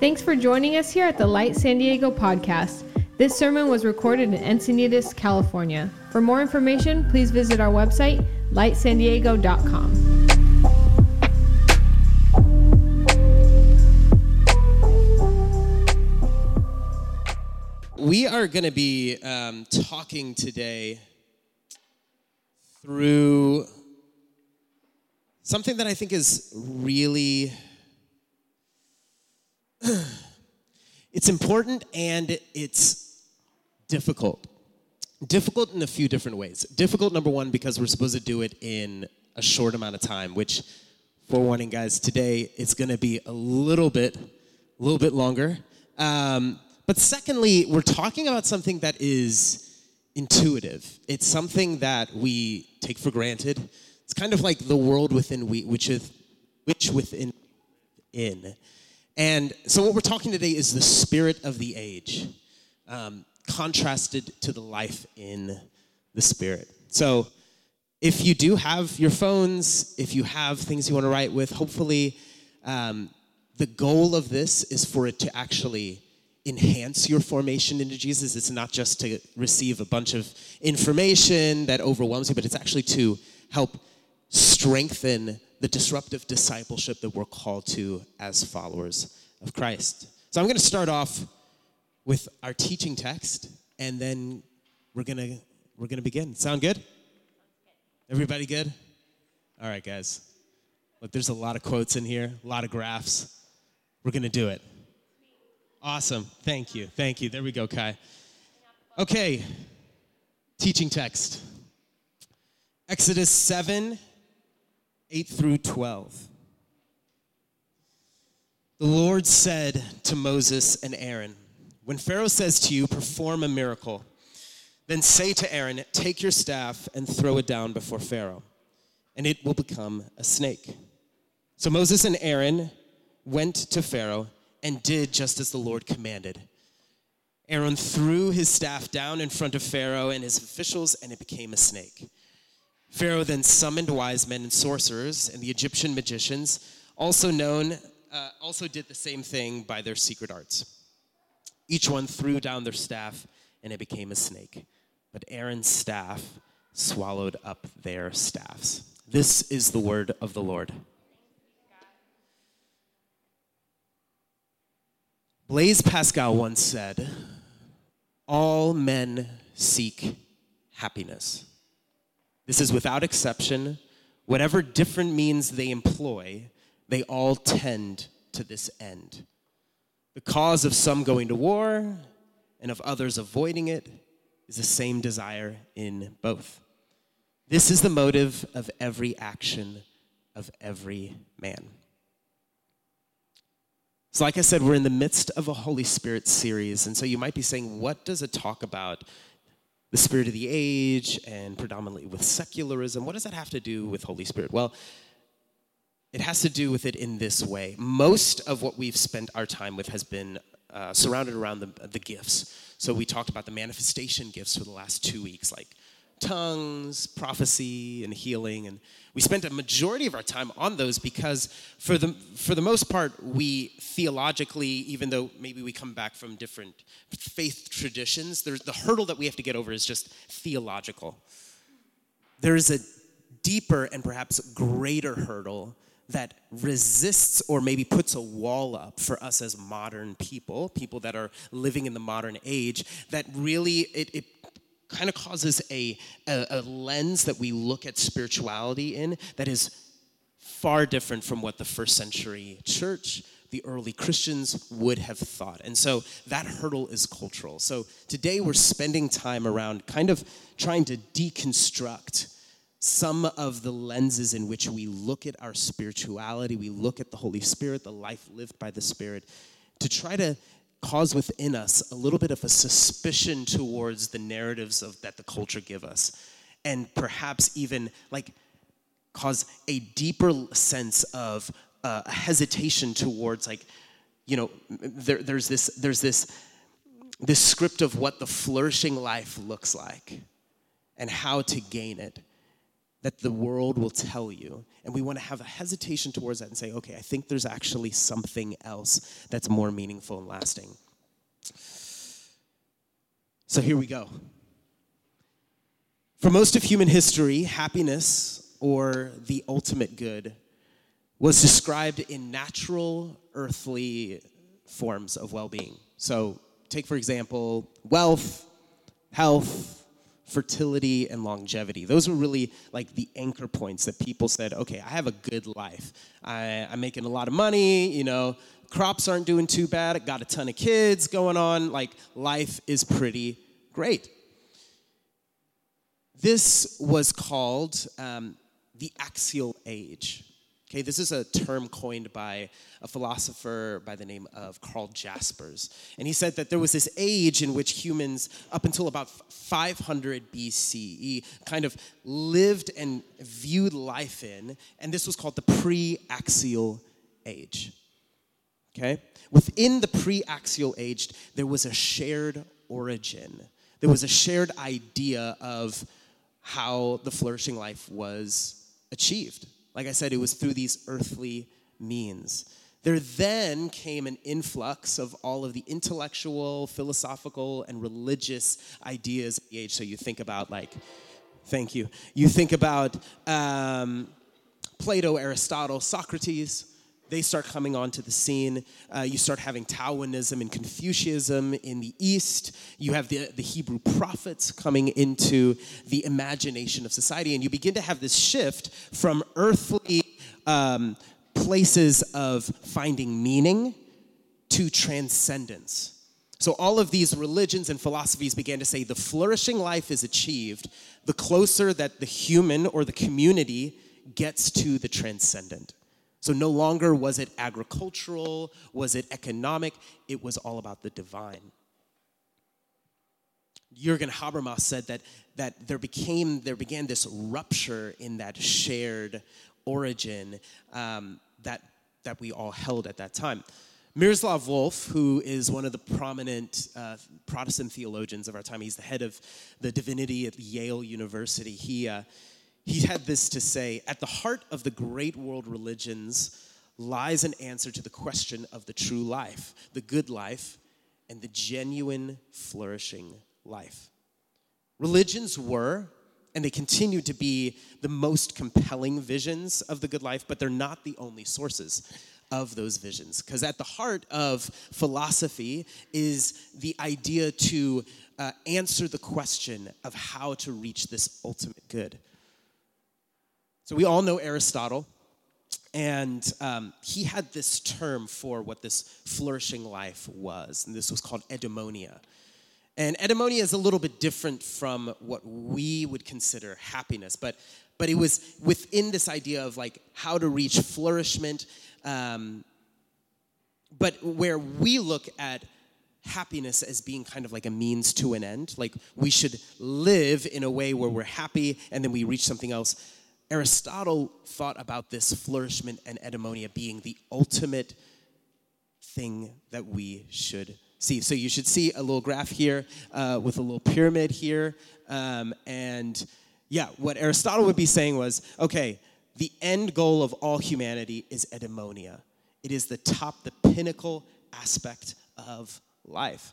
Thanks for joining us here at the Light San Diego podcast. This sermon was recorded in Encinitas, California. For more information, please visit our website, lightsandiego.com. We are going to be um, talking today through something that I think is really it's important and it's difficult. Difficult in a few different ways. Difficult number 1 because we're supposed to do it in a short amount of time, which forewarning guys, today it's going to be a little bit a little bit longer. Um, but secondly, we're talking about something that is intuitive. It's something that we take for granted. It's kind of like the world within we, which is which within in. And so, what we're talking today is the spirit of the age, um, contrasted to the life in the spirit. So, if you do have your phones, if you have things you want to write with, hopefully, um, the goal of this is for it to actually enhance your formation into Jesus. It's not just to receive a bunch of information that overwhelms you, but it's actually to help strengthen the disruptive discipleship that we're called to as followers of Christ. So I'm going to start off with our teaching text and then we're going to we're going to begin. Sound good? Everybody good? All right, guys. Look, there's a lot of quotes in here, a lot of graphs. We're going to do it. Awesome. Thank you. Thank you. There we go, Kai. Okay. Teaching text Exodus 7 8 through 12. The Lord said to Moses and Aaron, When Pharaoh says to you, Perform a miracle, then say to Aaron, Take your staff and throw it down before Pharaoh, and it will become a snake. So Moses and Aaron went to Pharaoh and did just as the Lord commanded. Aaron threw his staff down in front of Pharaoh and his officials, and it became a snake. Pharaoh then summoned wise men and sorcerers, and the Egyptian magicians, also known, uh, also did the same thing by their secret arts. Each one threw down their staff, and it became a snake. But Aaron's staff swallowed up their staffs. This is the word of the Lord. Blaise Pascal once said, All men seek happiness. This is without exception. Whatever different means they employ, they all tend to this end. The cause of some going to war and of others avoiding it is the same desire in both. This is the motive of every action of every man. So, like I said, we're in the midst of a Holy Spirit series. And so you might be saying, what does it talk about? The spirit of the age and predominantly with secularism. What does that have to do with Holy Spirit? Well, it has to do with it in this way. Most of what we've spent our time with has been uh, surrounded around the, the gifts. So we talked about the manifestation gifts for the last two weeks, like tongues, prophecy, and healing. And we spent a majority of our time on those because, for the, for the most part, we theologically, even though maybe we come back from different faith traditions, there's, the hurdle that we have to get over is just theological. There is a deeper and perhaps greater hurdle that resists or maybe puts a wall up for us as modern people, people that are living in the modern age, that really it, it kind of causes a, a, a lens that we look at spirituality in that is far different from what the first century church the early Christians would have thought. And so that hurdle is cultural. So today we're spending time around kind of trying to deconstruct some of the lenses in which we look at our spirituality, we look at the Holy Spirit, the life lived by the Spirit, to try to cause within us a little bit of a suspicion towards the narratives of that the culture give us. And perhaps even like cause a deeper sense of uh, a hesitation towards like you know there, there's this there's this this script of what the flourishing life looks like and how to gain it that the world will tell you. And we want to have a hesitation towards that and say, okay, I think there's actually something else that's more meaningful and lasting. So here we go. For most of human history, happiness or the ultimate good was described in natural earthly forms of well being. So, take for example, wealth, health, fertility, and longevity. Those were really like the anchor points that people said, okay, I have a good life. I, am making a lot of money, you know, crops aren't doing too bad, I got a ton of kids going on, like life is pretty great. This was called um, the axial age. Okay, this is a term coined by a philosopher by the name of Karl Jaspers. And he said that there was this age in which humans, up until about 500 BCE, kind of lived and viewed life in, and this was called the pre axial age. Okay? Within the pre axial age, there was a shared origin, there was a shared idea of how the flourishing life was achieved. Like I said, it was through these earthly means. There then came an influx of all of the intellectual, philosophical, and religious ideas of the age. So you think about, like, thank you. You think about um, Plato, Aristotle, Socrates they start coming onto the scene. Uh, you start having Taoism and Confucianism in the East. You have the, the Hebrew prophets coming into the imagination of society. And you begin to have this shift from earthly um, places of finding meaning to transcendence. So, all of these religions and philosophies began to say the flourishing life is achieved the closer that the human or the community gets to the transcendent. So no longer was it agricultural, was it economic, it was all about the divine. Jürgen Habermas said that, that there became there began this rupture in that shared origin um, that, that we all held at that time. Miroslav Volf, who is one of the prominent uh, Protestant theologians of our time, he's the head of the divinity at Yale University. He, uh, he had this to say At the heart of the great world religions lies an answer to the question of the true life, the good life, and the genuine, flourishing life. Religions were, and they continue to be, the most compelling visions of the good life, but they're not the only sources of those visions. Because at the heart of philosophy is the idea to uh, answer the question of how to reach this ultimate good. So we all know Aristotle, and um, he had this term for what this flourishing life was, and this was called eudaimonia. And eudaimonia is a little bit different from what we would consider happiness, but but it was within this idea of like how to reach flourishment, um, but where we look at happiness as being kind of like a means to an end. Like we should live in a way where we're happy and then we reach something else. Aristotle thought about this flourishment and eudaimonia being the ultimate thing that we should see. So you should see a little graph here uh, with a little pyramid here. Um, and yeah, what Aristotle would be saying was okay, the end goal of all humanity is eudaimonia, it is the top, the pinnacle aspect of life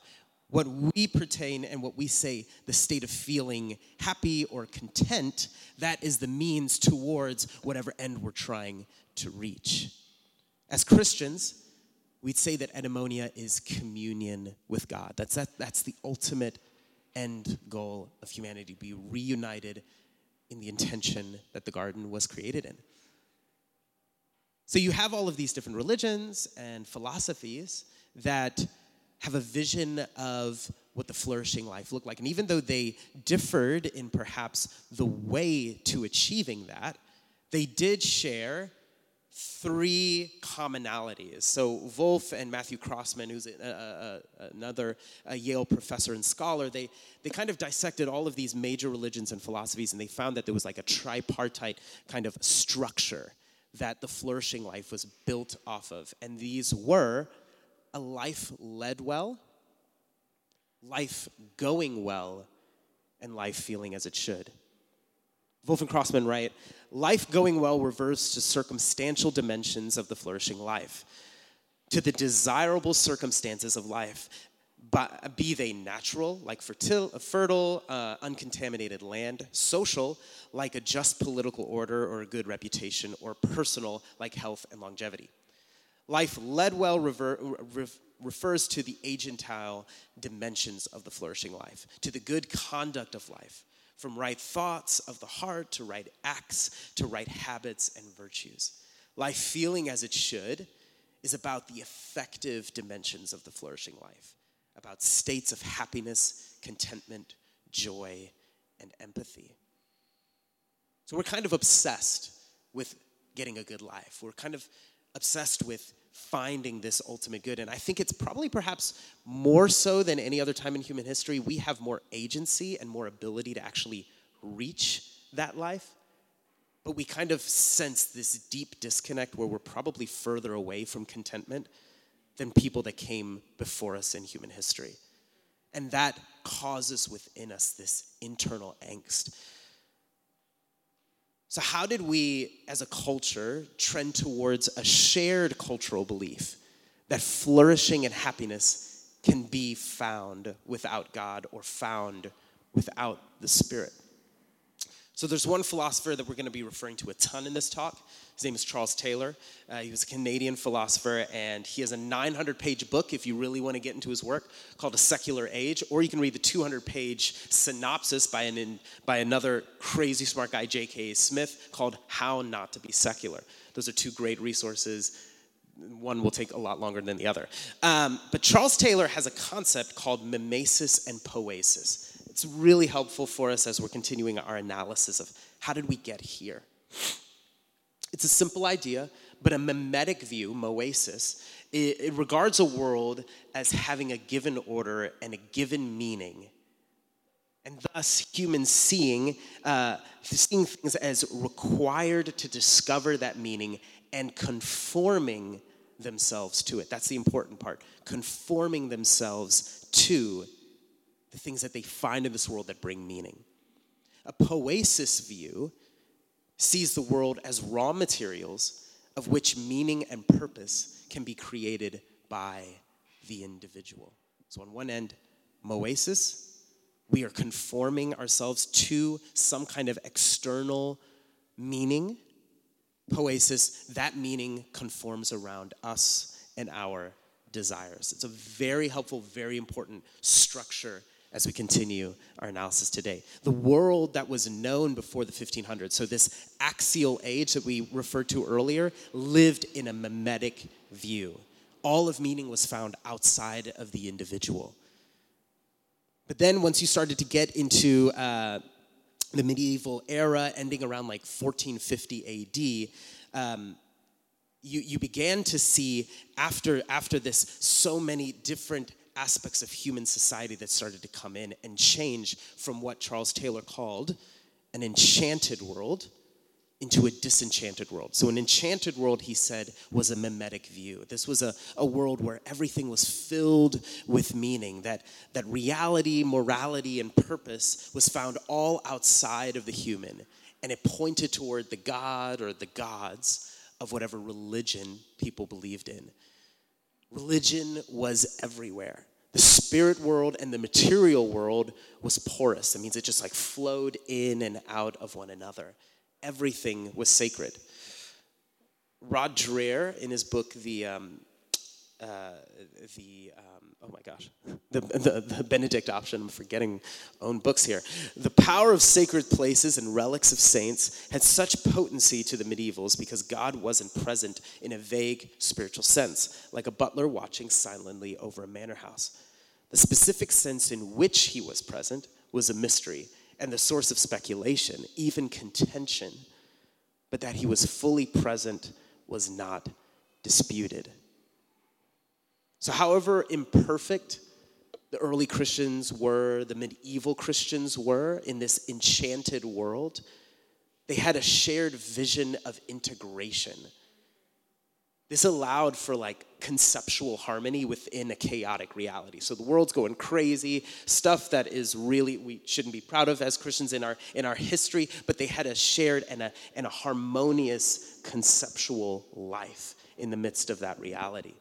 what we pertain and what we say the state of feeling happy or content, that is the means towards whatever end we're trying to reach. As Christians, we'd say that eudaimonia is communion with God. That's, that, that's the ultimate end goal of humanity, be reunited in the intention that the garden was created in. So you have all of these different religions and philosophies that have a vision of what the flourishing life looked like. And even though they differed in perhaps the way to achieving that, they did share three commonalities. So Volf and Matthew Croasmun, who's a, a, another Yale professor and scholar, they, they kind of dissected all of these major religions and philosophies, and they found that there was like a tripartite kind of structure that the flourishing life was built off of. And these were a life led well, life going well, and life feeling as it should. Volf and Croasmun write Life going well refers to circumstantial dimensions of the flourishing life, to the desirable circumstances of life, be they natural, like fertile, fertile uh, uncontaminated land, social, like a just political order or a good reputation, or personal, like health and longevity. Life led well rever- re- refers to the agential dimensions of the flourishing life, to the good conduct of life, from right thoughts of the heart to right acts to right habits and virtues. Life feeling as it should is about the effective dimensions of the flourishing life, about states of happiness, contentment, joy, and empathy. So we're kind of obsessed with getting a good life. We're kind of obsessed with finding this ultimate good. And I think it's probably perhaps more so than any other time in human history, we have more agency and more ability to actually reach that life. But we kind of sense this deep disconnect where we're probably further away from contentment than people that came before us in human history. And that causes within us this internal angst. So, how did we as a culture trend towards a shared cultural belief that flourishing and happiness can be found without God or found without the Spirit? So there's one philosopher that we're going to be referring to a ton in this talk. His name is Charles Taylor. Uh, he was a Canadian philosopher, and he has a 900 page book if you really want to get into his work called A Secular Age, or you can read the 200 page synopsis by, an, by another crazy smart guy, J.K. Smith, called How Not to Be Secular. Those are two great resources. One will take a lot longer than the other. Um, but Charles Taylor has a concept called mimesis and poiesis it's really helpful for us as we're continuing our analysis of how did we get here. It's a simple idea, but a mimetic view, mimesis, it, it regards a world as having a given order and a given meaning. And thus humans seeing uh, seeing things as required to discover that meaning and conforming themselves to it. That's the important part. Conforming themselves to the things that they find in this world that bring meaning. A poiesis view sees the world as raw materials of which meaning and purpose can be created by the individual. So, on one end, mimesis, we are conforming ourselves to some kind of external meaning. Poiesis, that meaning conforms around us and our desires. It's a very helpful, very important structure as we continue our analysis today. The world that was known before the 1500s, so this axial age that we referred to earlier, lived in a mimetic view. All of meaning was found outside of the individual. But then, once you started to get into uh, the medieval era, ending around like 1450 AD, um, you, you began to see after, after this so many different aspects of human society that started to come in and change from what Charles Taylor called an enchanted world into a disenchanted world. So, an enchanted world, he said, was a mimetic view. This was a, a world where everything was filled with meaning, that, that reality, morality, and purpose was found all outside of the human, and it pointed toward the God or the gods of whatever religion people believed in. Religion was everywhere. The spirit world and the material world was porous. It means it just like flowed in and out of one another. Everything was sacred. Rod Dreher, in his book, The um, uh, the um, oh my gosh, the, the, the, Benedict option. I'm forgetting own books here. The power of sacred places and relics of saints had such potency to the medievals because God wasn't present in a vague spiritual sense, like a butler watching silently over a manor house. The specific sense in which he was present was a mystery and the source of speculation, even contention. But that he was fully present was not disputed. So, however imperfect the early Christians were, the medieval Christians were in this enchanted world, they had a shared vision of integration. This allowed for like conceptual harmony within a chaotic reality. So the world's going crazy, stuff that is really we shouldn't be proud of as Christians in our in our history, but they had a shared and a and a harmonious conceptual life in the midst of that reality.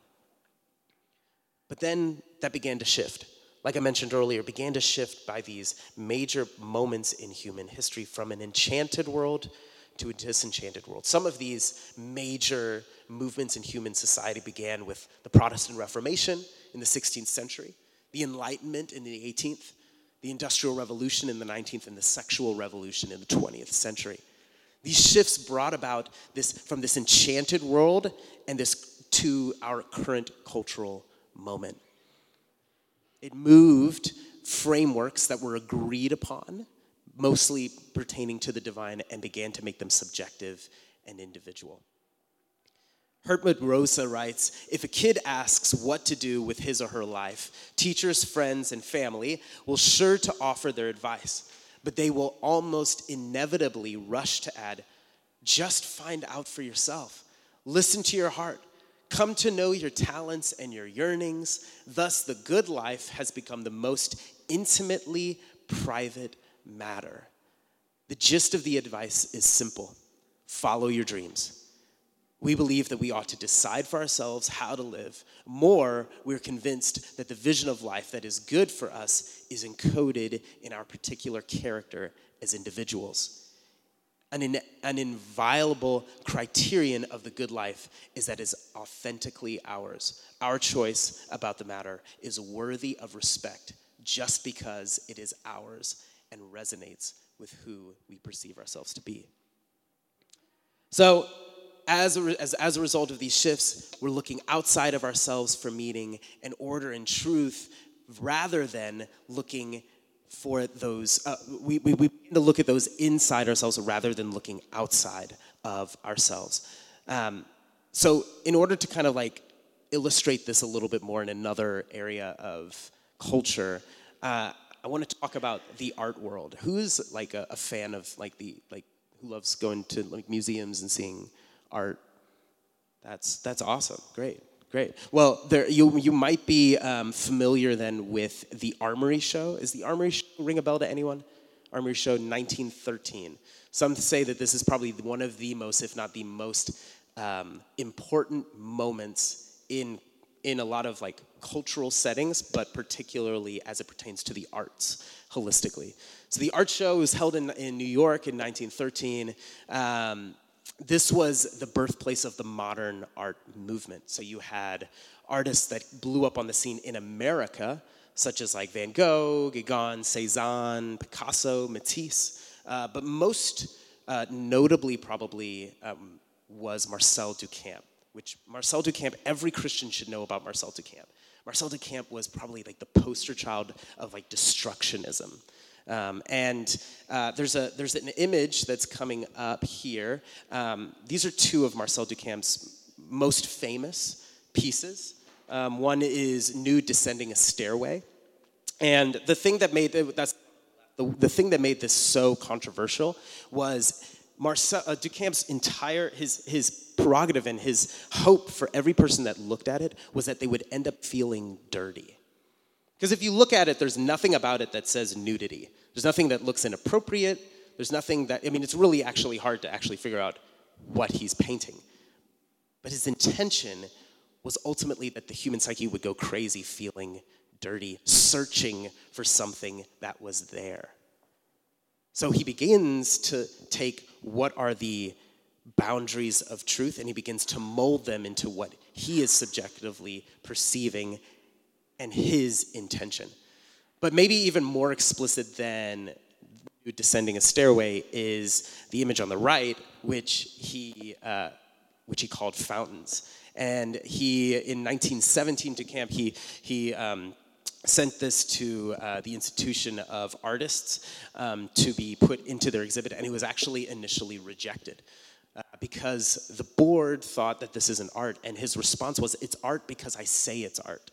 But then that began to shift. Like I mentioned earlier, began to shift by these major moments in human history from an enchanted world to a disenchanted world. Some of these major movements in human society began with the Protestant Reformation in the 16th century, the Enlightenment in the 18th, the Industrial Revolution in the 19th, and the Sexual Revolution in the 20th century. These shifts brought about this from this enchanted world and this to our current cultural moment. It moved frameworks that were agreed upon mostly pertaining to the divine, and began to make them subjective and individual. Hartmut Rosa writes If a kid asks what to do with his or her life, teachers, friends, and family will sure to offer their advice, but they will almost inevitably rush to add, Just find out for yourself. Listen to your heart. Come to know your talents and your yearnings. Thus, the good life has become the most intimately private matter. The gist of the advice is simple follow your dreams. We believe that we ought to decide for ourselves how to live. More, we're convinced that the vision of life that is good for us is encoded in our particular character as individuals. An, in, an inviolable criterion of the good life is that is authentically ours. Our choice about the matter is worthy of respect just because it is ours and resonates with who we perceive ourselves to be. So, as a, as, as a result of these shifts, we're looking outside of ourselves for meaning and order and truth rather than looking for those, uh, we, we, we to look at those inside ourselves rather than looking outside of ourselves. Um, so, in order to kind of like illustrate this a little bit more in another area of culture, uh, I want to talk about the art world. Who's like a, a, fan of like the like who loves going to like museums and seeing art? That's that's awesome. Great, great. Well, there you you might be um, familiar then with the Armory Show. Is the Armory Show ring a bell to anyone? Armory Show 1913. Some say that this is probably one of the most, if not the most, um, important moments in in a lot of like cultural settings, but particularly as it pertains to the arts holistically. So the art show was held in, in New York in 1913. Um, this was the birthplace of the modern art movement. So you had artists that blew up on the scene in America, such as like Van Gogh, Gauguin, Cezanne, Picasso, Matisse, uh, but most uh, notably probably um, was Marcel Duchamp which Marcel Duchamp, every Christian should know about Marcel Duchamp. Marcel Duchamp was probably like the poster child of like destructionism. Um, and uh, there's, a, there's an image that's coming up here. Um, these are two of Marcel Duchamp's most famous pieces. Um, one is Nude Descending a Stairway. And the thing that made that's the, the thing that made this so controversial was Marcel uh, Duchamp's entire his his prerogative and his hope for every person that looked at it was that they would end up feeling dirty. Because if you look at it, there's nothing about it that says nudity. There's nothing that looks inappropriate. There's nothing that I mean, it's really actually hard to actually figure out what he's painting. But his intention was ultimately that the human psyche would go crazy feeling dirty, searching for something that was there. So he begins to take what are the boundaries of truth and he begins to mold them into what he is subjectively perceiving and his intention. But maybe even more explicit than descending a stairway is the image on the right, which he, uh, which he called fountains. And he, in 1917 Duchamp, he, he um, sent this to uh, the Institution of Artists um, to be put into their exhibit, and it was actually initially rejected. Uh, because the board thought that this isn't art, and his response was, It's art because I say it's art.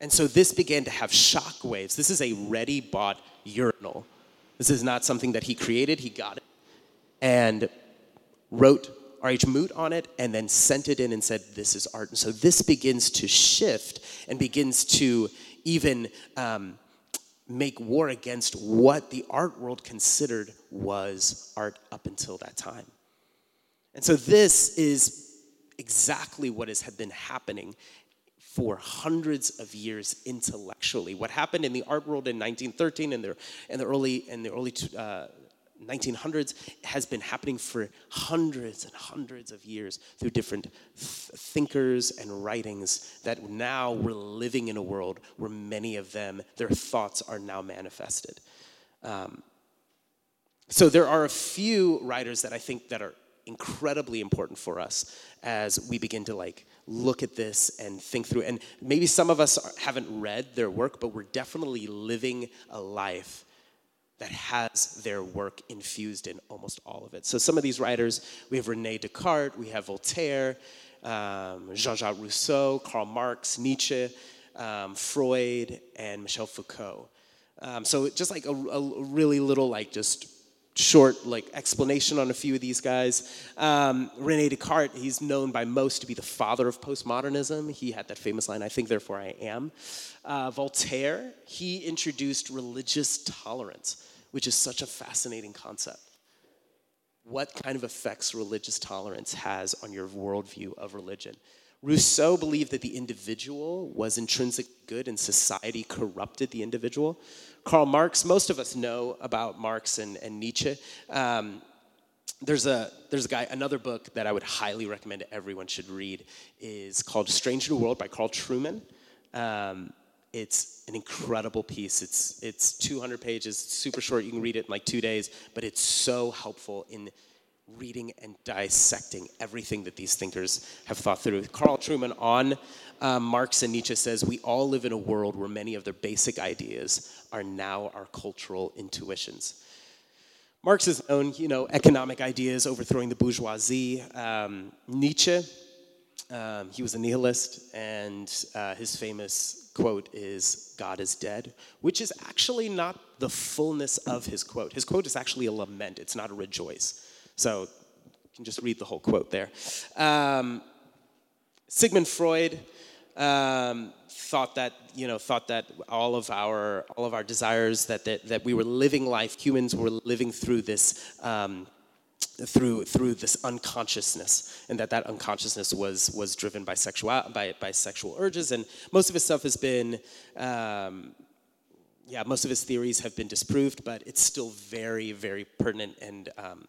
And so this began to have shock waves. This is a ready bought urinal. This is not something that he created, he got it. And wrote R.H. Moot on it and then sent it in and said, This is art. And so this begins to shift and begins to even um, make war against what the art world considered was art up until that time. And so this is exactly what has been happening for hundreds of years intellectually. What happened in the art world in 1913 and the, in the early, in the early uh, 1900s has been happening for hundreds and hundreds of years through different th- thinkers and writings that now we're living in a world where many of them their thoughts are now manifested um, so there are a few writers that i think that are incredibly important for us as we begin to like look at this and think through and maybe some of us haven't read their work but we're definitely living a life that has their work infused in almost all of it. So some of these writers, we have Rene Descartes, we have Voltaire, um, Jean-Jacques Rousseau, Karl Marx, Nietzsche, um, Freud, and Michel Foucault. Um, so just like a, a, really little, like just short like explanation on a few of these guys. Um, Rene Descartes, he's known by most to be the father of postmodernism. He had that famous line, "I think, therefore I am." Uh, Voltaire, he introduced religious tolerance, which is such a fascinating concept. What kind of effects religious tolerance has on your worldview of religion? Rousseau believed that the individual was intrinsic good and society corrupted the individual. Karl Marx, most of us know about Marx and, and Nietzsche. Um, there's a there's a guy another book that I would highly recommend everyone should read is called Strange New World by Carl Trueman. Um, it's an incredible piece. It's, it's 200 pages, super short. You can read it in like two days, but it's so helpful in reading and dissecting everything that these thinkers have thought through. Carl Trueman on um, Marx and Nietzsche says, We all live in a world where many of their basic ideas are now our cultural intuitions. Marx's own, you know, economic ideas overthrowing the bourgeoisie. Um, Nietzsche, um, he was a nihilist, and uh, his famous quote is, God is dead, which is actually not the fullness of his quote. His quote is actually a lament, it's not a rejoice. So you can just read the whole quote there. Um, Sigmund Freud um, thought that you know thought that all of our all of our desires that that, that we were living life humans were living through this um, through through this unconsciousness and that that unconsciousness was was driven by sexual by, by sexual urges and most of his stuff has been um, yeah most of his theories have been disproved but it's still very very pertinent and um,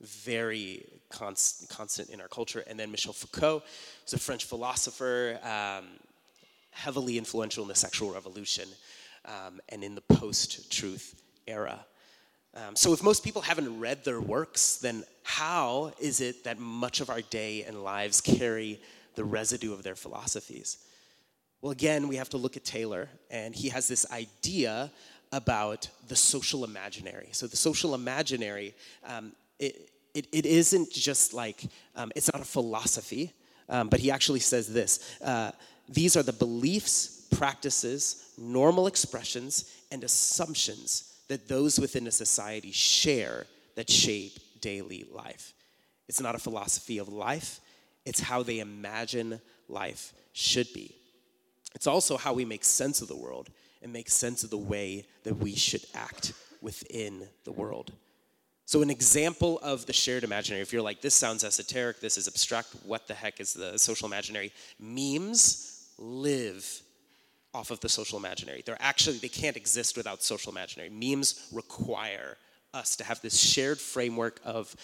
very const, constant in our culture and then michel foucault was a french philosopher um, heavily influential in the sexual revolution um, and in the post-truth era um, so, if most people haven't read their works, then how is it that much of our day and lives carry the residue of their philosophies? Well, again, we have to look at Taylor, and he has this idea about the social imaginary. So, the social imaginary, um, it, it, it isn't just like, um, it's not a philosophy, um, but he actually says this uh, these are the beliefs, practices, normal expressions, and assumptions that those within a society share that shape daily life. It's not a philosophy of life, it's how they imagine life should be. It's also how we make sense of the world and make sense of the way that we should act within the world. So, an example of the shared imaginary, if you're like, this sounds esoteric, this is abstract, what the heck is the social imaginary? Memes live off of the social imaginary. They're actually, they can't exist without social imaginary. Memes require us to have this shared framework of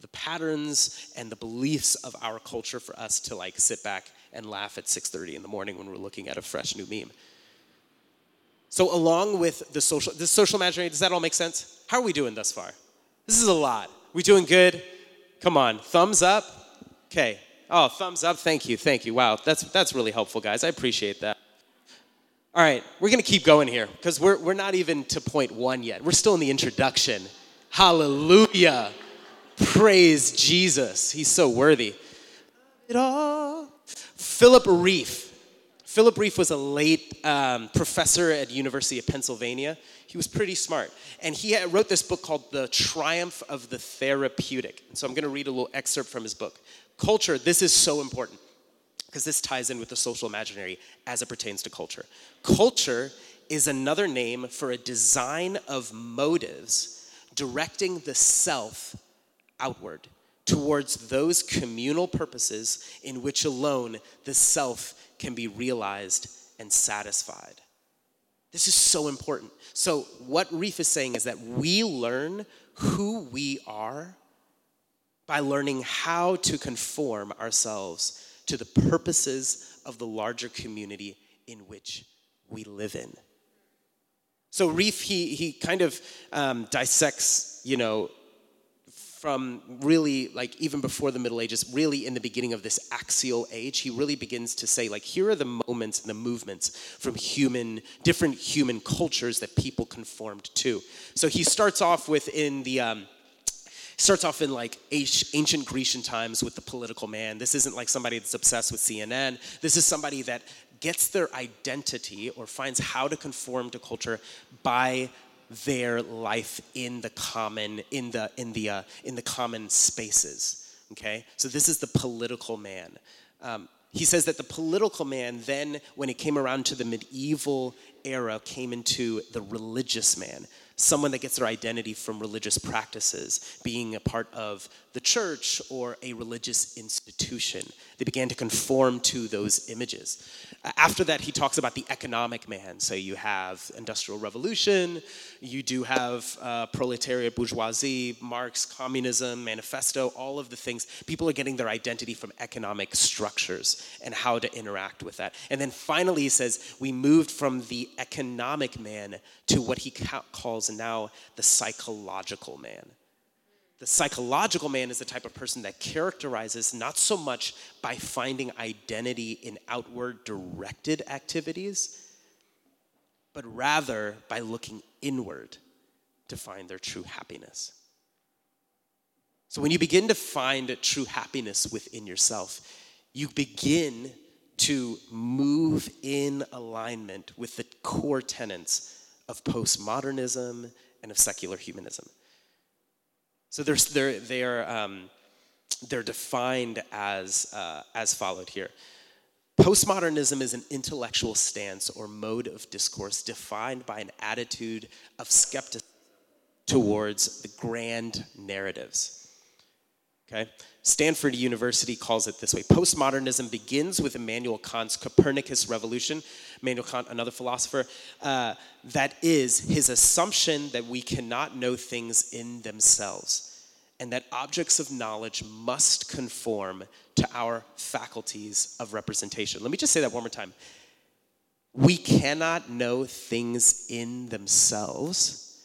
the patterns and the beliefs of our culture for us to like sit back and laugh at 6.30 in the morning when we're looking at a fresh new meme. So along with the social, the social imaginary, does that all make sense? How are we doing thus far? This is a lot. We doing good? Come on, thumbs up. Okay. Oh, thumbs up. Thank you. Thank you. Wow, that's that's really helpful, guys. I appreciate that. All right, we're going to keep going here because we're, we're not even to point one yet. We're still in the introduction. Hallelujah. Praise Jesus. He's so worthy. It all. Philip Rieff. Philip Rieff was a late um, professor at University of Pennsylvania. He was pretty smart. And he had, wrote this book called The Triumph of the Therapeutic. So I'm going to read a little excerpt from his book. Culture, this is so important because this ties in with the social imaginary as it pertains to culture. Culture is another name for a design of motives directing the self outward towards those communal purposes in which alone the self can be realized and satisfied. This is so important. So, what Rieff is saying is that we learn who we are by learning how to conform ourselves to the purposes of the larger community in which we live in. So Rieff, he, he kind of um, dissects, you know, from really like even before the Middle Ages, really in the beginning of this axial age, he really begins to say like here are the moments and the movements from human different human cultures that people conformed to. So he starts off with in the um, starts off in like ancient Grecian times with the political man. This isn't like somebody that's obsessed with CNN. This is somebody that gets their identity or finds how to conform to culture by their life in the common in the in the uh, in the common spaces okay? So this is the political man. Um, he says that the political man then when it came around to the medieval era came into the religious man someone that gets their identity from religious practices, being a part of the church or a religious institution. They began to conform to those images. After that, he talks about the economic man. So you have industrial revolution, you do have uh, proletariat bourgeoisie, Marx, communism, manifesto, all of the things. People are getting their identity from economic structures and how to interact with that. And then finally, he says, we moved from the economic man to what he ca- calls now the psychological man. The psychological man is the type of person that characterizes not so much by finding identity in outward directed activities, but rather by looking inward to find their true happiness. So when you begin to find true happiness within yourself, you begin to move in alignment with the core tenets of postmodernism and of secular humanism. So they're, they're, they're, um, they're defined as, uh, as followed here. Postmodernism is an intellectual stance or mode of discourse defined by an attitude of skepticism towards the grand narratives. Okay? Stanford University calls it this way Postmodernism begins with Immanuel Kant's Copernicus revolution. Immanuel Kant, another philosopher, uh, that is his assumption that we cannot know things in themselves and that objects of knowledge must conform to our faculties of representation. Let me just say that one more time. We cannot know things in themselves,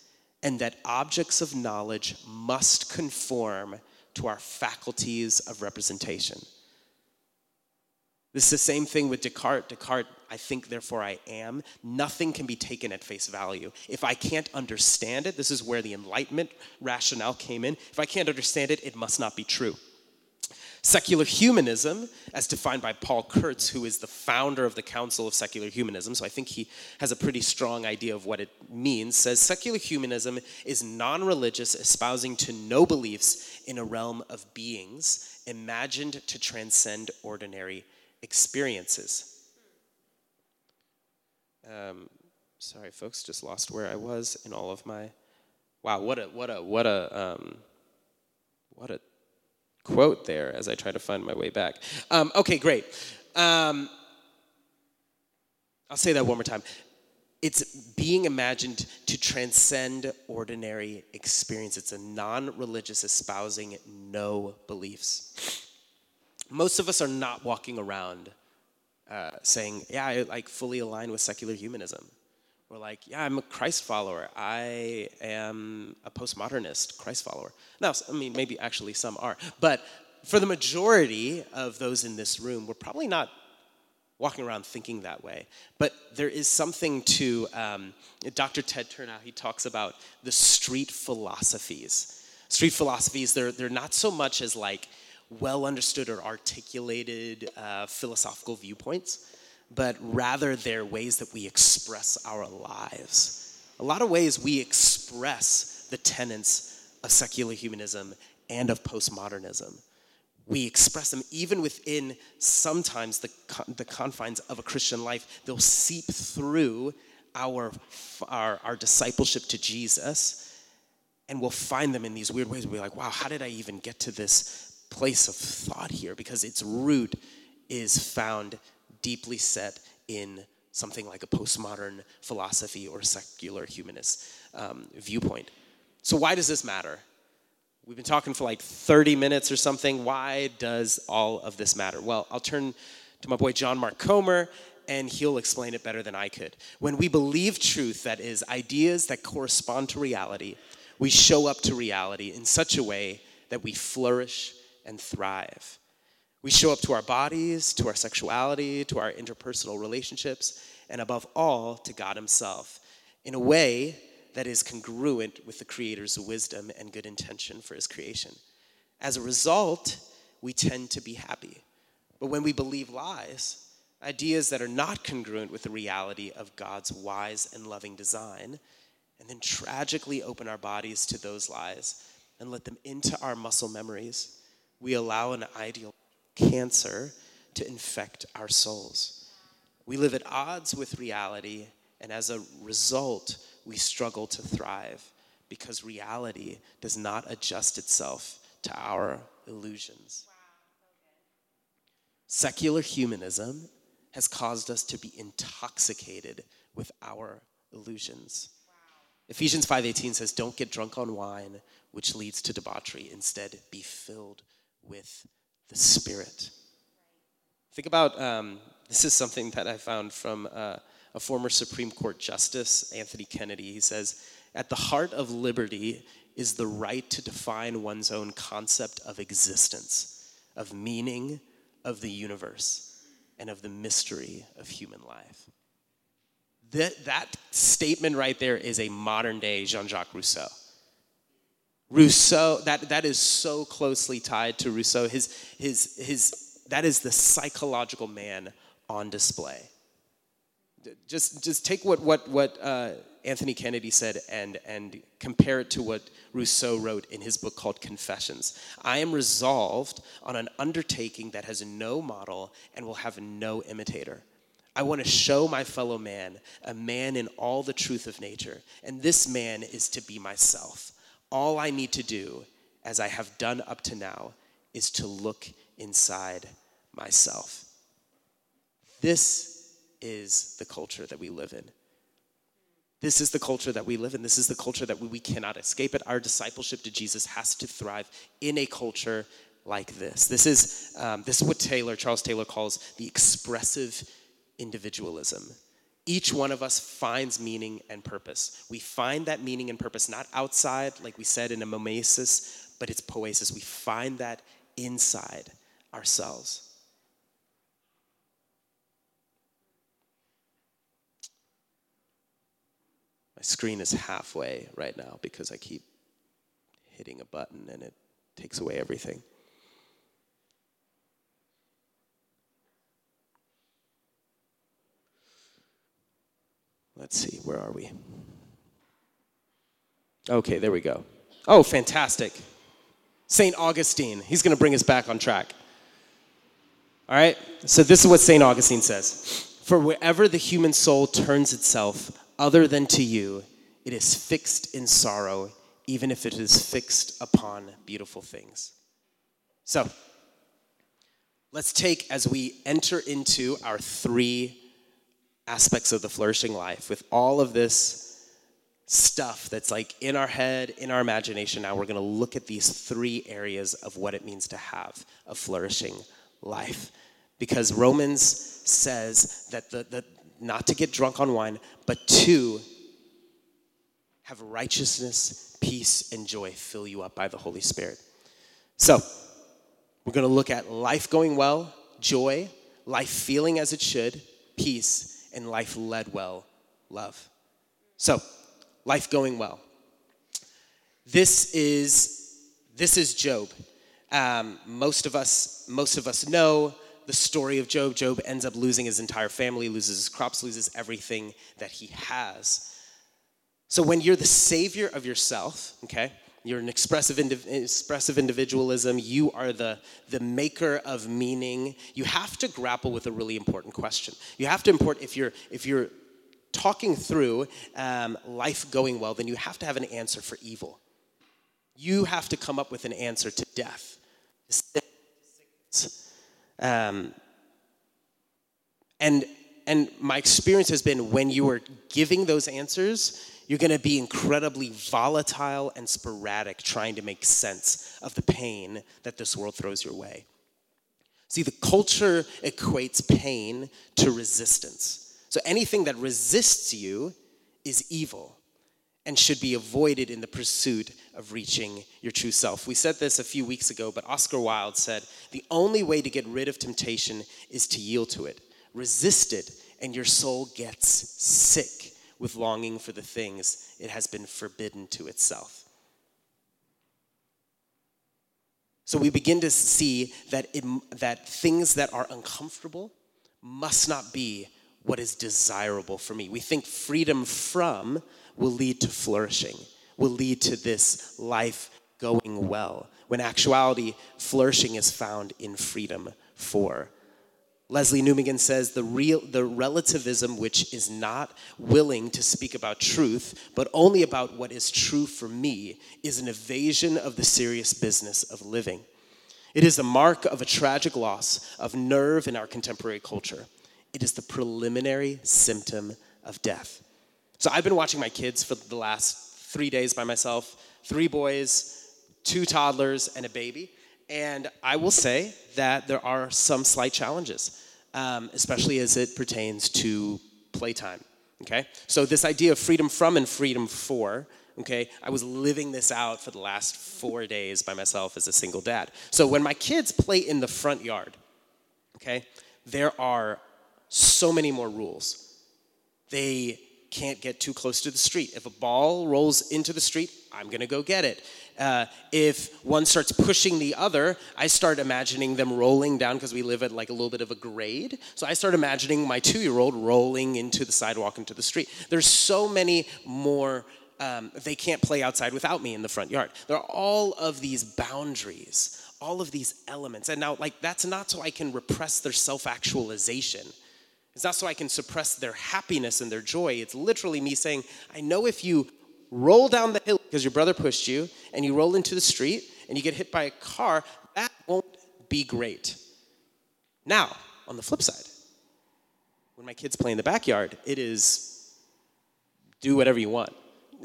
and that objects of knowledge must conform to our faculties of representation. This is the same thing with Descartes. Descartes, I think, therefore I am. Nothing can be taken at face value. If I can't understand it, this is where the Enlightenment rationale came in. If I can't understand it, it must not be true. Secular humanism, as defined by Paul Kurtz, who is the founder of the Council of Secular Humanism, so I think he has a pretty strong idea of what it means, says secular humanism is non religious, espousing to no beliefs in a realm of beings imagined to transcend ordinary experiences. Um, sorry, folks, just lost where I was in all of my. Wow, what a what a what a um, what a quote there as I try to find my way back. Um, okay, great. Um, I'll say that one more time. It's being imagined to transcend ordinary experience. It's a non religious espousing no beliefs. Most of us are not walking around uh, saying, Yeah, I like fully align with secular humanism. We're like, yeah, I'm a Christ follower. I am a postmodernist Christ follower. Now, I mean, maybe actually some are, but for the majority of those in this room, we're probably not walking around thinking that way. But there is something to um, Dr. Ted Turnau, he talks about the street philosophies. Street philosophies, they're, they're not so much as like well understood or articulated uh, philosophical viewpoints but rather they're ways that we express our lives. A lot of ways we express the tenets of secular humanism and of postmodernism. We express them even within sometimes the, the confines of a Christian life. They'll seep through our, our, our discipleship to Jesus and we'll find them in these weird ways. We'll be like, wow, how did I even get to this place of thought here? Because its root is found deeply set in something like a postmodern philosophy or secular humanist um, viewpoint. So, why does this matter? We've been talking for like 30 minutes or something. Why does all of this matter? Well, I'll turn to my boy John Mark Comer and he'll explain it better than I could. When we believe truth, that is, ideas that correspond to reality, we show up to reality in such a way that we flourish and thrive. We show up to our bodies, to our sexuality, to our interpersonal relationships, and above all, to God Himself in a way that is congruent with the Creator's wisdom and good intention for His creation. As a result, we tend to be happy. But when we believe lies, ideas that are not congruent with the reality of God's wise and loving design, and then tragically open our bodies to those lies and let them into our muscle memories, we allow an ideal cancer to infect our souls. We live at odds with reality, and as a result, we struggle to thrive because reality does not adjust itself to our illusions. Secular humanism has caused us to be intoxicated with our illusions. Ephesians 5:18 says, "Don't get drunk on wine, which leads to debauchery. Instead, be filled with the Spirit." Think about um, this is something that I found from uh, a former Supreme Court Justice, Anthony Kennedy. He says, "At the heart of liberty is the right to define one's own concept of existence, of meaning, of the universe, and of the mystery of human life." That, that statement right there is a modern day Jean Jacques Rousseau. Rousseau, that, that is so closely tied to Rousseau. His, his, his, that is the psychological man on display. Just, just take what, what, what uh, Anthony Kennedy said and, and compare it to what Rousseau wrote in his book called Confessions. I am resolved on an undertaking that has no model and will have no imitator. I want to show my fellow man a man in all the truth of nature. And this man is to be myself. All I need to do, as I have done up to now, is to look inside myself. This is the culture that we live in. This is the culture that we live in. This is the culture that we, cannot escape it. Our discipleship to Jesus has to thrive in a culture like this. This is, um, this is what Taylor, Charles Taylor calls the expressive individualism. Each one of us finds meaning and purpose. We find that meaning and purpose not outside, like we said in a mimesis, but it's poiesis. We find that inside ourselves. My screen is halfway right now because I keep hitting a button and it takes away everything. Let's see, where are we? Okay, there we go. Oh, fantastic. St. Augustine. He's going to bring us back on track. All right, so this is what St. Augustine says For wherever the human soul turns itself other than to you, it is fixed in sorrow, even if it is fixed upon beautiful things. So, let's take as we enter into our three aspects of the flourishing life with all of this stuff that's like in our head, in our imagination. Now we're going to look at these three areas of what it means to have a flourishing life. Because Romans says that the, the not to get drunk on wine, but to have righteousness, peace, and joy fill you up by the Holy Spirit. So, we're going to look at life going well, joy, life feeling as it should, peace, and life led well, love. So, life going well. This is this is Job. Um, most of us most of us know the story of Job, Job ends up losing his entire family, loses his crops, loses everything that he has. So when you're the savior of yourself, okay, you're an expressive, expressive individualism, you are the, the maker of meaning, you have to grapple with a really important question. You have to import, if you're, if you're talking through um, life going well, then you have to have an answer for evil. You have to come up with an answer to death. Um, and, and my experience has been when you are giving those answers, you're going to be incredibly volatile and sporadic trying to make sense of the pain that this world throws your way. See, the culture equates pain to resistance. So anything that resists you is evil and should be avoided in the pursuit of reaching your true self. We said this a few weeks ago, but Oscar Wilde said the only way to get rid of temptation is to yield to it. Resist it, and your soul gets sick with longing for the things it has been forbidden to itself. So we begin to see that, it, that things that are uncomfortable must not be what is desirable for me. We think freedom from will lead to flourishing, will lead to this life going well, when actuality, flourishing is found in freedom for. Lesslie Newbigin says the real the relativism which is not willing to speak about truth but only about what is true for me is an evasion of the serious business of living. It is the mark of a tragic loss of nerve in our contemporary culture. It is the preliminary symptom of death. So I've been watching my kids for the last 3 days by myself, 3 boys, 2 toddlers and a baby. And I will say that there are some slight challenges, um, especially as it pertains to playtime. Okay? So, this idea of freedom from and freedom for, okay, I was living this out for the last four days by myself as a single dad. So, when my kids play in the front yard, okay, there are so many more rules. They can't get too close to the street. If a ball rolls into the street, I'm gonna go get it. Uh, if one starts pushing the other, I start imagining them rolling down because we live at like a little bit of a grade. So I start imagining my two year old rolling into the sidewalk into the street. There's so many more. Um, they can't play outside without me in the front yard. There are all of these boundaries, all of these elements. And now, like, that's not so I can repress their self actualization. It's not so I can suppress their happiness and their joy. It's literally me saying, I know if you roll down the hill because your brother pushed you and you roll into the street and you get hit by a car, that won't be great. Now, on the flip side, when my kids play in the backyard, it is do whatever you want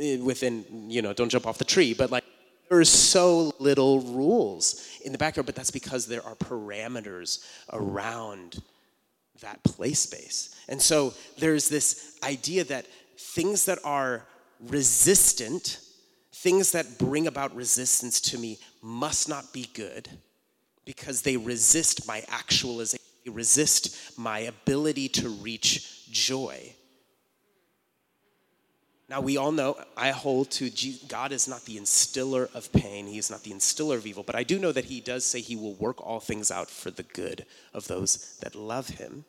eh, within, you know, don't jump off the tree, but like there are so little rules in the backyard, but that's because there are parameters around that play space. And so there's this idea that things that are resistant, things that bring about resistance to me, must not be good because they resist my actualization, they resist my ability to reach joy. Now, we all know I hold to God is not the instiller of pain, He is not the instiller of evil, but I do know that He does say He will work all things out for the good of those that love Him.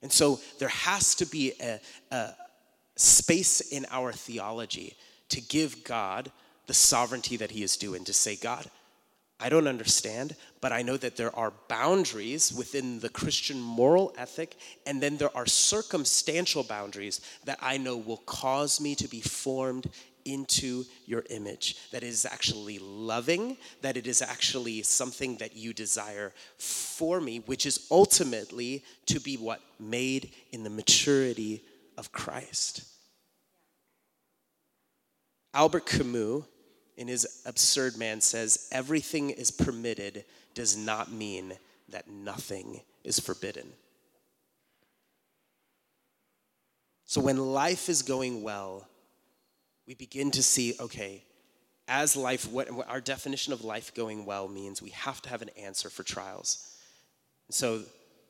And so there has to be a, a space in our theology to give God the sovereignty that He is due and to say, God, I don't understand, but I know that there are boundaries within the Christian moral ethic, and then there are circumstantial boundaries that I know will cause me to be formed into your image, that it is actually loving, that it is actually something that you desire for me, which is ultimately to be what? Made in the maturity of Christ. Albert Camus, in his Absurd Man, says, Everything is permitted does not mean that nothing is forbidden. So when life is going well, we begin to see okay, as life, what, our definition of life going well means, we have to have an answer for trials. So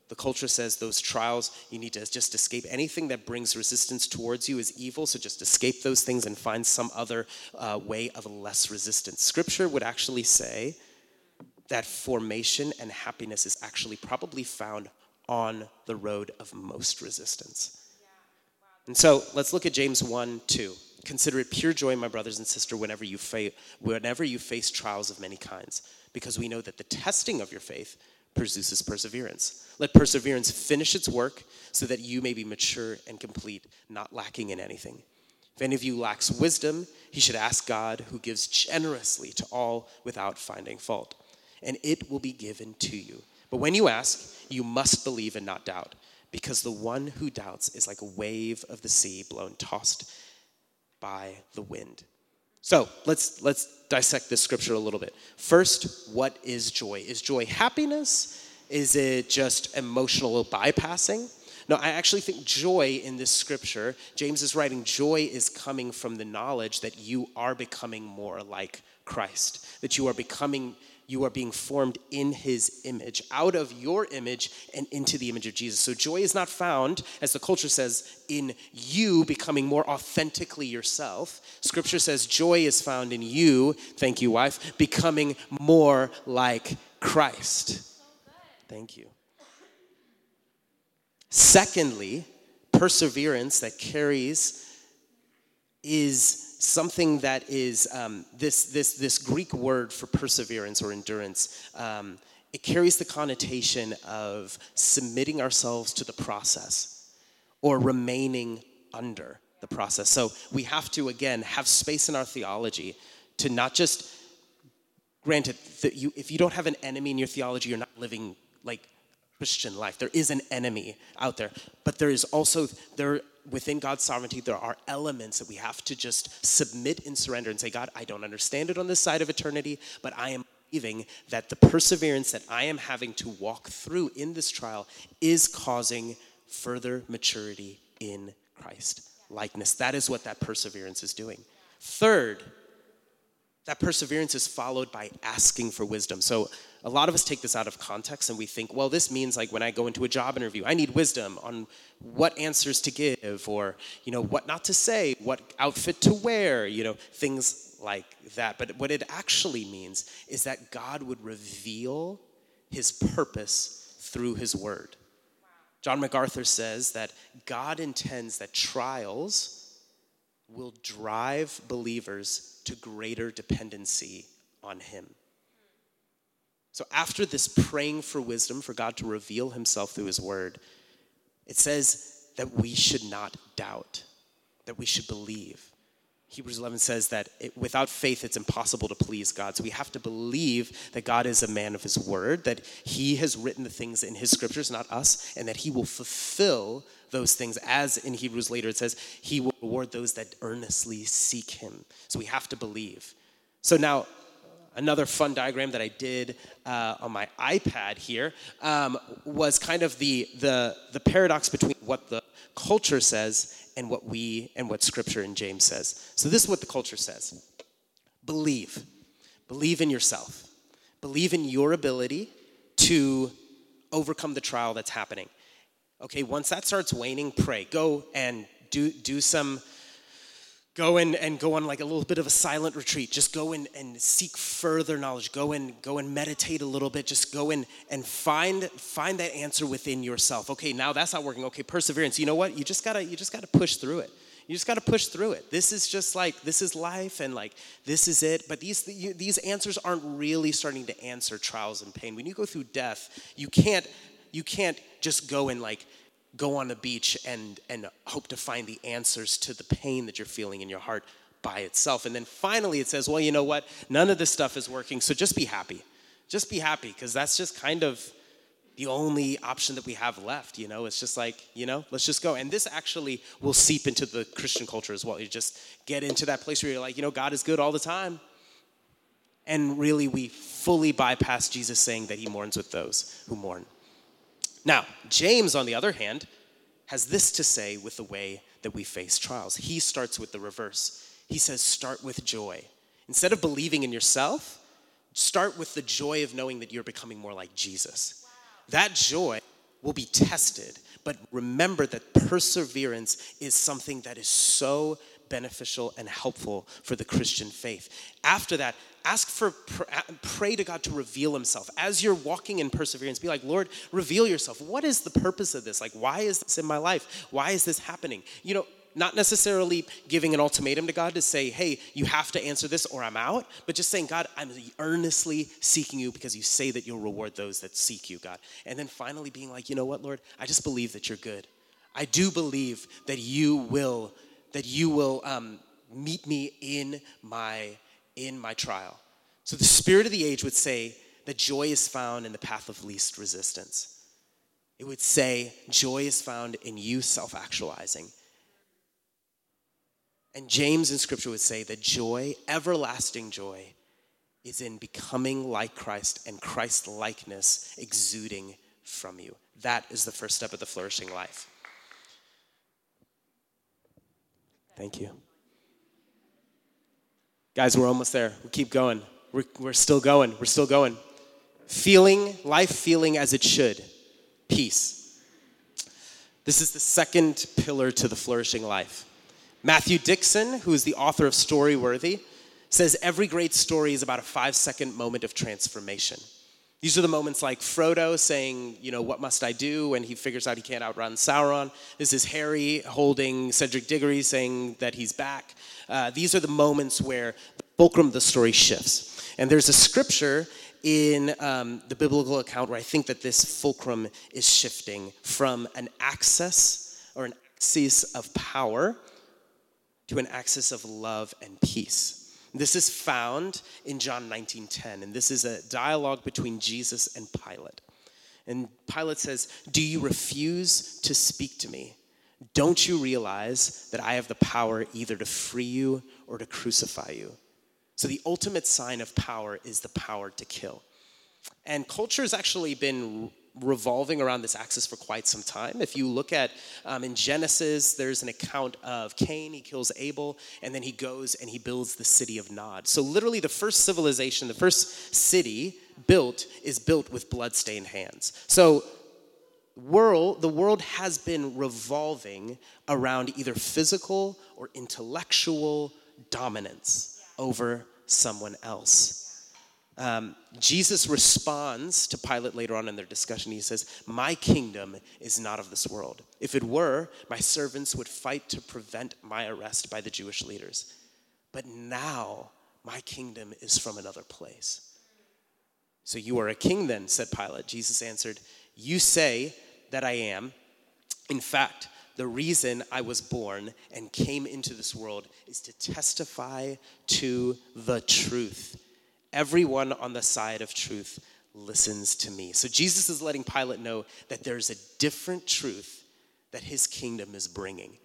the culture says those trials, you need to just escape. Anything that brings resistance towards you is evil, so just escape those things and find some other uh, way of less resistance. Scripture would actually say that formation and happiness is actually probably found on the road of most resistance. And so let's look at James 1 2. Consider it pure joy, my brothers and sisters, whenever you, fa- whenever you face trials of many kinds, because we know that the testing of your faith produces perseverance. Let perseverance finish its work so that you may be mature and complete, not lacking in anything. If any of you lacks wisdom, he should ask God, who gives generously to all without finding fault, and it will be given to you. But when you ask, you must believe and not doubt, because the one who doubts is like a wave of the sea blown tossed by the wind. So let's let's dissect this scripture a little bit. First, what is joy? Is joy happiness? Is it just emotional bypassing? No, I actually think joy in this scripture, James is writing, joy is coming from the knowledge that you are becoming more like Christ, that you are becoming you are being formed in his image, out of your image and into the image of Jesus. So joy is not found, as the culture says, in you becoming more authentically yourself. Scripture says joy is found in you, thank you, wife, becoming more like Christ. Thank you. Secondly, perseverance that carries is something that is um, this, this, this Greek word for perseverance or endurance. Um, it carries the connotation of submitting ourselves to the process or remaining under the process. So we have to, again, have space in our theology to not just, granted, that you, if you don't have an enemy in your theology, you're not living like Christian life. There is an enemy out there, but there is also, there within God's sovereignty, there are elements that we have to just submit and surrender and say, God, I don't understand it on this side of eternity, but I am believing that the perseverance that I am having to walk through in this trial is causing further maturity in Christ likeness. That is what that perseverance is doing. Third, that perseverance is followed by asking for wisdom. So a lot of us take this out of context and we think, well, this means like when I go into a job interview, I need wisdom on what answers to give or, you know, what not to say, what outfit to wear, you know, things like that. But what it actually means is that God would reveal his purpose through his word. John MacArthur says that God intends that trials will drive believers to greater dependency on him. So, after this praying for wisdom, for God to reveal himself through his word, it says that we should not doubt, that we should believe. Hebrews 11 says that it, without faith, it's impossible to please God. So we have to believe that God is a man of his word, that he has written the things in his scriptures, not us, and that he will fulfill those things. As in Hebrews later, it says, he will reward those that earnestly seek him. So we have to believe. So now, another fun diagram that I did uh, on my iPad here um, was kind of the, the, the paradox between what the culture says and what we and what Scripture and James says. So this is what the culture says: believe, believe in yourself, believe in your ability to overcome the trial that's happening. Okay, once that starts waning, pray. Go and do do some go and, and go on like a little bit of a silent retreat. Just go and, and seek further knowledge. Go and go and meditate a little bit. Just go in and find find that answer within yourself. Okay now that's not working. Okay perseverance. You know what? You just gotta you just gotta push through it. You just got to push through it. This is just like this is life and like this is it. But these these answers aren't really starting to answer trials and pain. When you go through death you can't you can't just go and like go on the beach and, and hope to find the answers to the pain that you're feeling in your heart by itself. And then finally it says, well, you know what? None of this stuff is working, so just be happy. Just be happy, because that's just kind of the only option that we have left, you know? It's just like, you know, let's just go. And this actually will seep into the Christian culture as well. You just get into that place where you're like, you know, God is good all the time. And really, we fully bypass Jesus saying that he mourns with those who mourn. Now, James, on the other hand, has this to say with the way that we face trials. He starts with the reverse. He says, start with joy. Instead of believing in yourself, start with the joy of knowing that you're becoming more like Jesus. That joy will be tested, but remember that perseverance is something that is so beneficial, and helpful for the Christian faith. After that, ask for, pray to God to reveal himself. As you're walking in perseverance, be like, Lord, reveal yourself. What is the purpose of this? Like, why is this in my life? Why is this happening? You know, not necessarily giving an ultimatum to God to say, hey, you have to answer this or I'm out, but just saying, God, I'm earnestly seeking you because you say that you'll reward those that seek you, God. And then finally being like, you know what, Lord, I just believe that you're good. I do believe that you will, that you will um, meet me in my, in my trial. So the spirit of the age would say that joy is found in the path of least resistance. It would say joy is found in you self actualizing and James in scripture would say that joy, everlasting joy, is in becoming like Christ and Christ likeness exuding from you. That is the first step of the flourishing life. Thank you. Guys, we're almost there. We keep going. We're, we're still going. We're still going. Feeling, life feeling as it should. Peace. This is the second pillar to the flourishing life. Matthew Dixon, who is the author of Storyworthy, says every great story is about a five second moment of transformation. These are the moments like Frodo saying, you know, what must I do? when he figures out he can't outrun Sauron. This is Harry holding Cedric Diggory saying that he's back. Uh, these are the moments where the fulcrum of the story shifts. And there's a scripture in um, the biblical account where I think that this fulcrum is shifting from an access or an axis of power to an axis of love and peace. This is found in John 19:10 and this is a dialogue between Jesus and Pilate. And Pilate says, "Do you refuse to speak to me? Don't you realize that I have the power either to free you or to crucify you?" So the ultimate sign of power is the power to kill. And culture has actually been revolving around this axis for quite some time. If you look at um, in Genesis, there's an account of Cain, he kills Abel, and then he goes and he builds the city of Nod. So, literally, the first civilization, the first city built is built with bloodstained hands. So, world the world has been revolving around either physical or intellectual dominance over someone else um, Jesus responds to Pilate later on in their discussion. He says, My kingdom is not of this world. If it were, my servants would fight to prevent my arrest by the Jewish leaders. But now my kingdom is from another place. So you are a king then, said Pilate. Jesus answered, You say that I am. In fact, the reason I was born and came into this world is to testify to the truth. Everyone on the side of truth listens to me. So Jesus is letting Pilate know that there's a different truth that his kingdom is bringing.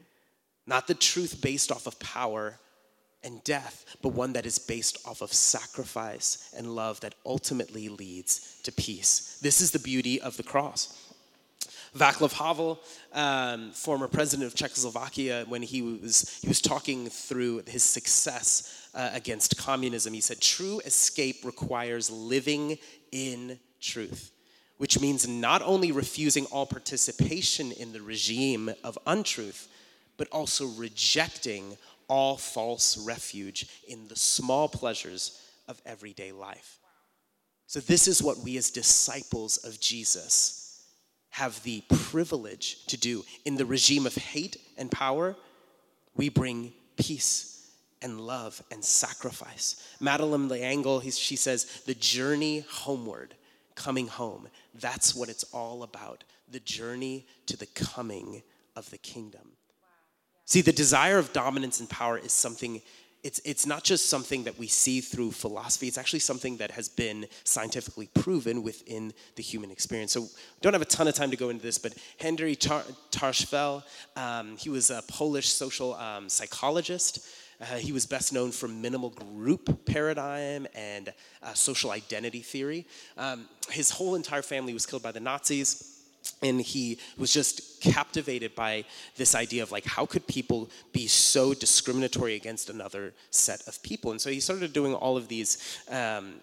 Not the truth based off of power and death, but one that is based off of sacrifice and love that ultimately leads to peace. This is the beauty of the cross. Václav Havel, um, former president of Czechoslovakia, when he was, he was talking through his success uh, against communism, he said, True escape requires living in truth, which means not only refusing all participation in the regime of untruth, but also rejecting all false refuge in the small pleasures of everyday life. So, this is what we as disciples of Jesus have the privilege to do. In the regime of hate and power, we bring peace and love and sacrifice. Madeleine L'Engle, she says, the journey homeward, coming home, that's what it's all about. The journey to the coming of the kingdom. See, the desire of dominance and power is something it's, it's not just something that we see through philosophy, it's actually something that has been scientifically proven within the human experience. So, don't have a ton of time to go into this, but Henry Tar- Tajfel, um, he was a Polish social um, psychologist. Uh, he was best known for minimal group paradigm and uh, social identity theory. Um, his whole entire family was killed by the Nazis and he was just captivated by this idea of like how could people be so discriminatory against another set of people and so he started doing all of these um,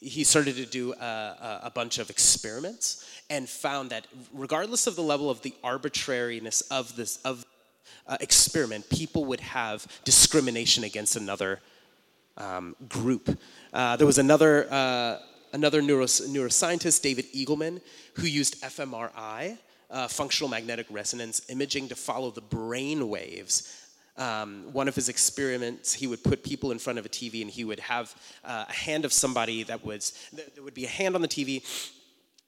he started to do a, a, bunch of experiments and found that regardless of the level of the arbitrariness of this of uh, experiment, people would have discrimination against another um, group. Uh, there was another, uh, another neuros- neuroscientist, David Eagleman, who used fMRI, uh, functional magnetic resonance imaging, to follow the brain waves um, one of his experiments, he would put people in front of a TV and he would have uh, a hand of somebody that was, there would be a hand on the TV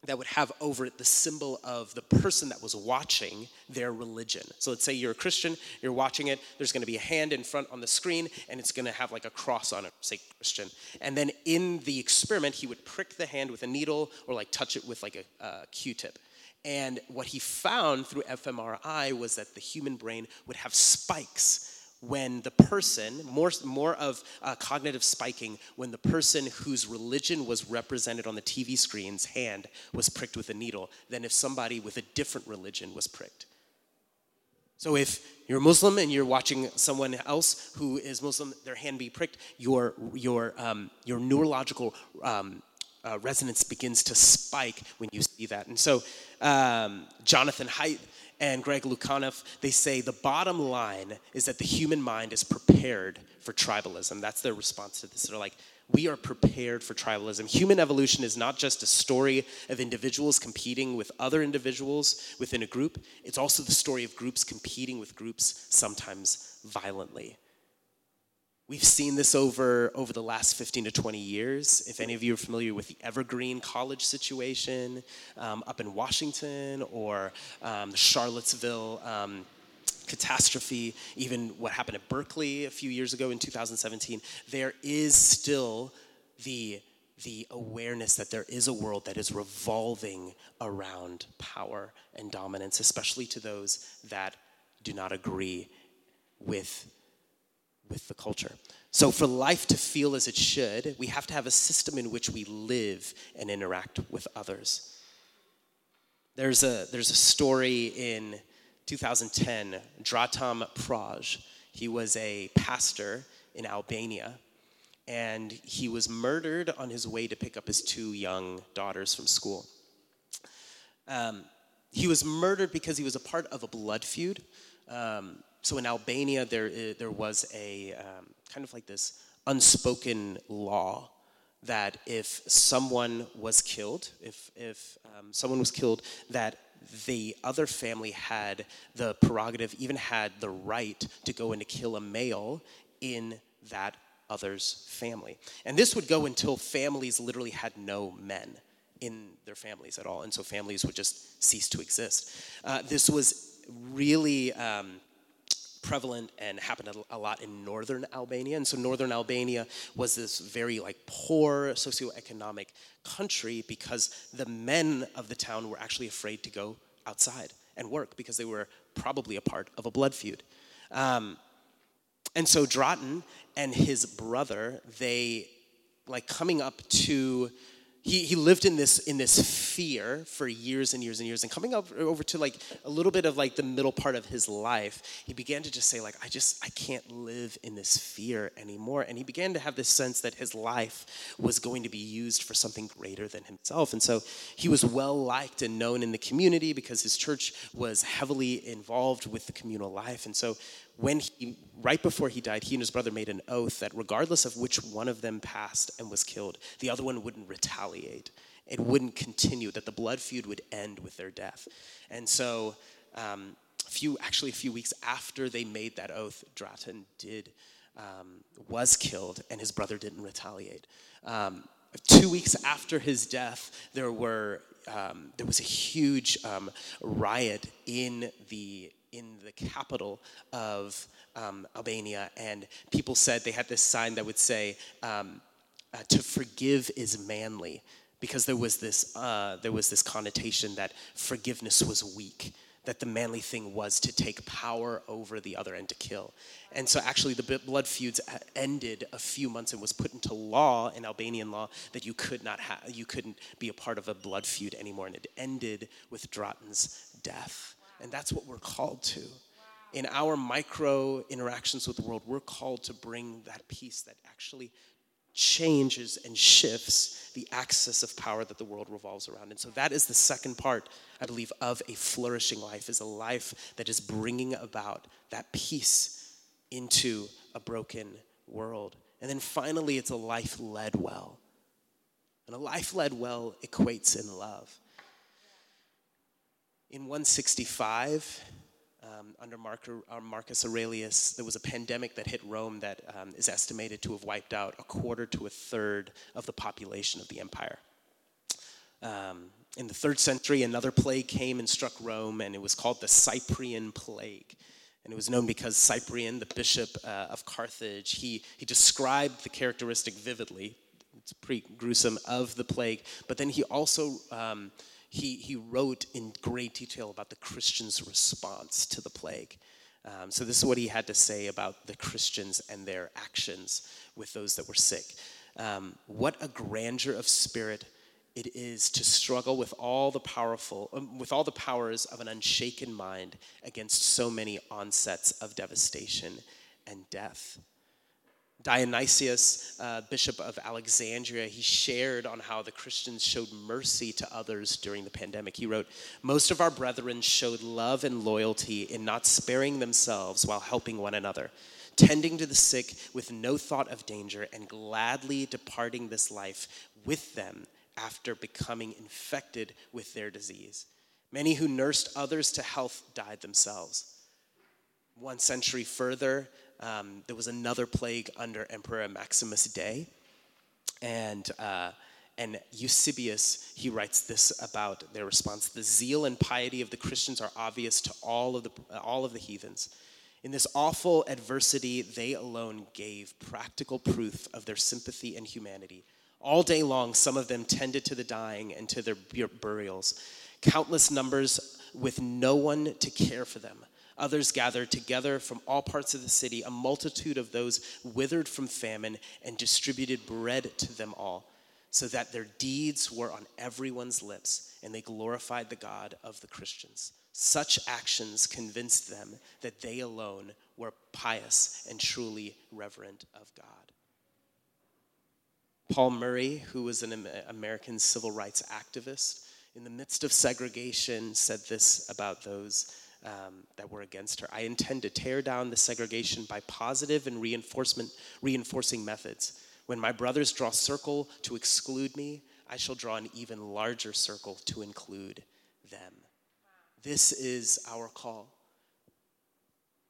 that would have over it the symbol of the person that was watching their religion. So let's say you're a Christian, you're watching it, there's gonna be a hand in front on the screen, and it's gonna have like a cross on it, say Christian. And then in the experiment, he would prick the hand with a needle or like touch it with like a uh, tip. And what he found through fMRI was that the human brain would have spikes when the person, more, more of uh, cognitive spiking, when the person whose religion was represented on the TV screen's hand was pricked with a needle than if somebody with a different religion was pricked. So if you're Muslim and you're watching someone else who is Muslim, their hand be pricked, your, your, um, your neurological um, uh, resonance begins to spike when you see that. And so, um, Jonathan Haidt and Greg Lukianoff, they say the bottom line is that the human mind is prepared for tribalism. That's their response to this. They're like, we are prepared for tribalism. Human evolution is not just a story of individuals competing with other individuals within a group, it's also the story of groups competing with groups, sometimes violently. We've seen this over, over the last 15 to 20 years. If any of you are familiar with the Evergreen College situation um, up in Washington or um, the Charlottesville um, catastrophe, even what happened at Berkeley a few years ago in 2017, there is still the, the awareness that there is a world that is revolving around power and dominance, especially to those that do not agree with with the culture. So, for life to feel as it should, we have to have a system in which we live and interact with others. There's a, there's a story in 2010, Draten Praj. He was a pastor in Albania, and he was murdered on his way to pick up his two young daughters from school. Um, he was murdered because he was a part of a blood feud. Um, so in Albania, there, there was a um, kind of like this unspoken law that if someone was killed, if, if um, someone was killed, that the other family had the prerogative, even had the right to go and to kill a male in that other's family. And this would go until families literally had no men in their families at all. And so families would just cease to exist. Uh, this was really. Um, prevalent and happened a lot in northern Albania. And so northern Albania was this very like poor socioeconomic country because the men of the town were actually afraid to go outside and work because they were probably a part of a blood feud. Um, and so Draten and his brother, they like coming up to he, he lived in this in this fear for years and years and years. And coming up over to like a little bit of like the middle part of his life he began to just say like i just i can't live in this fear anymore. And he began to have this sense that his life was going to be used for something greater than himself. And so he was well liked and known in the community because his church was heavily involved with the communal life. And so when he, right before he died, he and his brother made an oath that regardless of which one of them passed and was killed, the other one wouldn't retaliate. It wouldn't continue, that the blood feud would end with their death. And so, um, a few, actually, a few weeks after they made that oath, Draten did, um, was killed, and his brother didn't retaliate. Um, two weeks after his death, there were um, there was a huge um, riot in the in the capital of um, Albania, and people said they had this sign that would say, um, uh, "To forgive is manly," because there was this uh, there was this connotation that forgiveness was weak, that the manly thing was to take power over the other and to kill. And so, actually, the blood feuds ended a few months and was put into law in Albanian law that you could not have you couldn't be a part of a blood feud anymore, and it ended with Draten's death. And that's what we're called to. In our micro interactions with the world, we're called to bring that peace that actually changes and shifts the axis of power that the world revolves around. And so that is the second part, I believe, of a flourishing life is a life that is bringing about that peace into a broken world. And then finally, it's a life led well. And a life led well equates in love. In 165, um, under uh, Marcus Aurelius, there was a pandemic that hit Rome that um, is estimated to have wiped out a quarter to a third of the population of the empire. Um, in the third century, another plague came and struck Rome, and it was called the Cyprian Plague. And it was known because Cyprian, the bishop uh, of Carthage, he, he described the characteristic vividly. It's pretty gruesome of the plague. But then he also um, he, he wrote in great detail about the Christians' response to the plague. Um, so, this is what he had to say about the Christians and their actions with those that were sick. Um, what a grandeur of spirit it is to struggle with all the powerful, um, with all the powers of an unshaken mind against so many onsets of devastation and death. Dionysius, uh, Bishop of Alexandria, he shared on how the Christians showed mercy to others during the pandemic. He wrote, Most of our brethren showed love and loyalty in not sparing themselves while helping one another, tending to the sick with no thought of danger, and gladly departing this life with them after becoming infected with their disease. Many who nursed others to health died themselves. One century further, um, there was another plague under Emperor Maximus Day. And, uh, and Eusebius, he writes this about their response The zeal and piety of the Christians are obvious to all of the, all of the heathens. In this awful adversity, they alone gave practical proof of their sympathy and humanity. All day long, some of them tended to the dying and to their burials. Countless numbers with no one to care for them. Others gathered together from all parts of the city, a multitude of those withered from famine, and distributed bread to them all, so that their deeds were on everyone's lips, and they glorified the God of the Christians. Such actions convinced them that they alone were pious and truly reverent of God. Pauli Murray, who was an American civil rights activist, in the midst of segregation, said this about those um, that were against her. I intend to tear down the segregation by positive and reinforcement, reinforcing methods. When my brothers draw a circle to exclude me, I shall draw an even larger circle to include them. This is our call.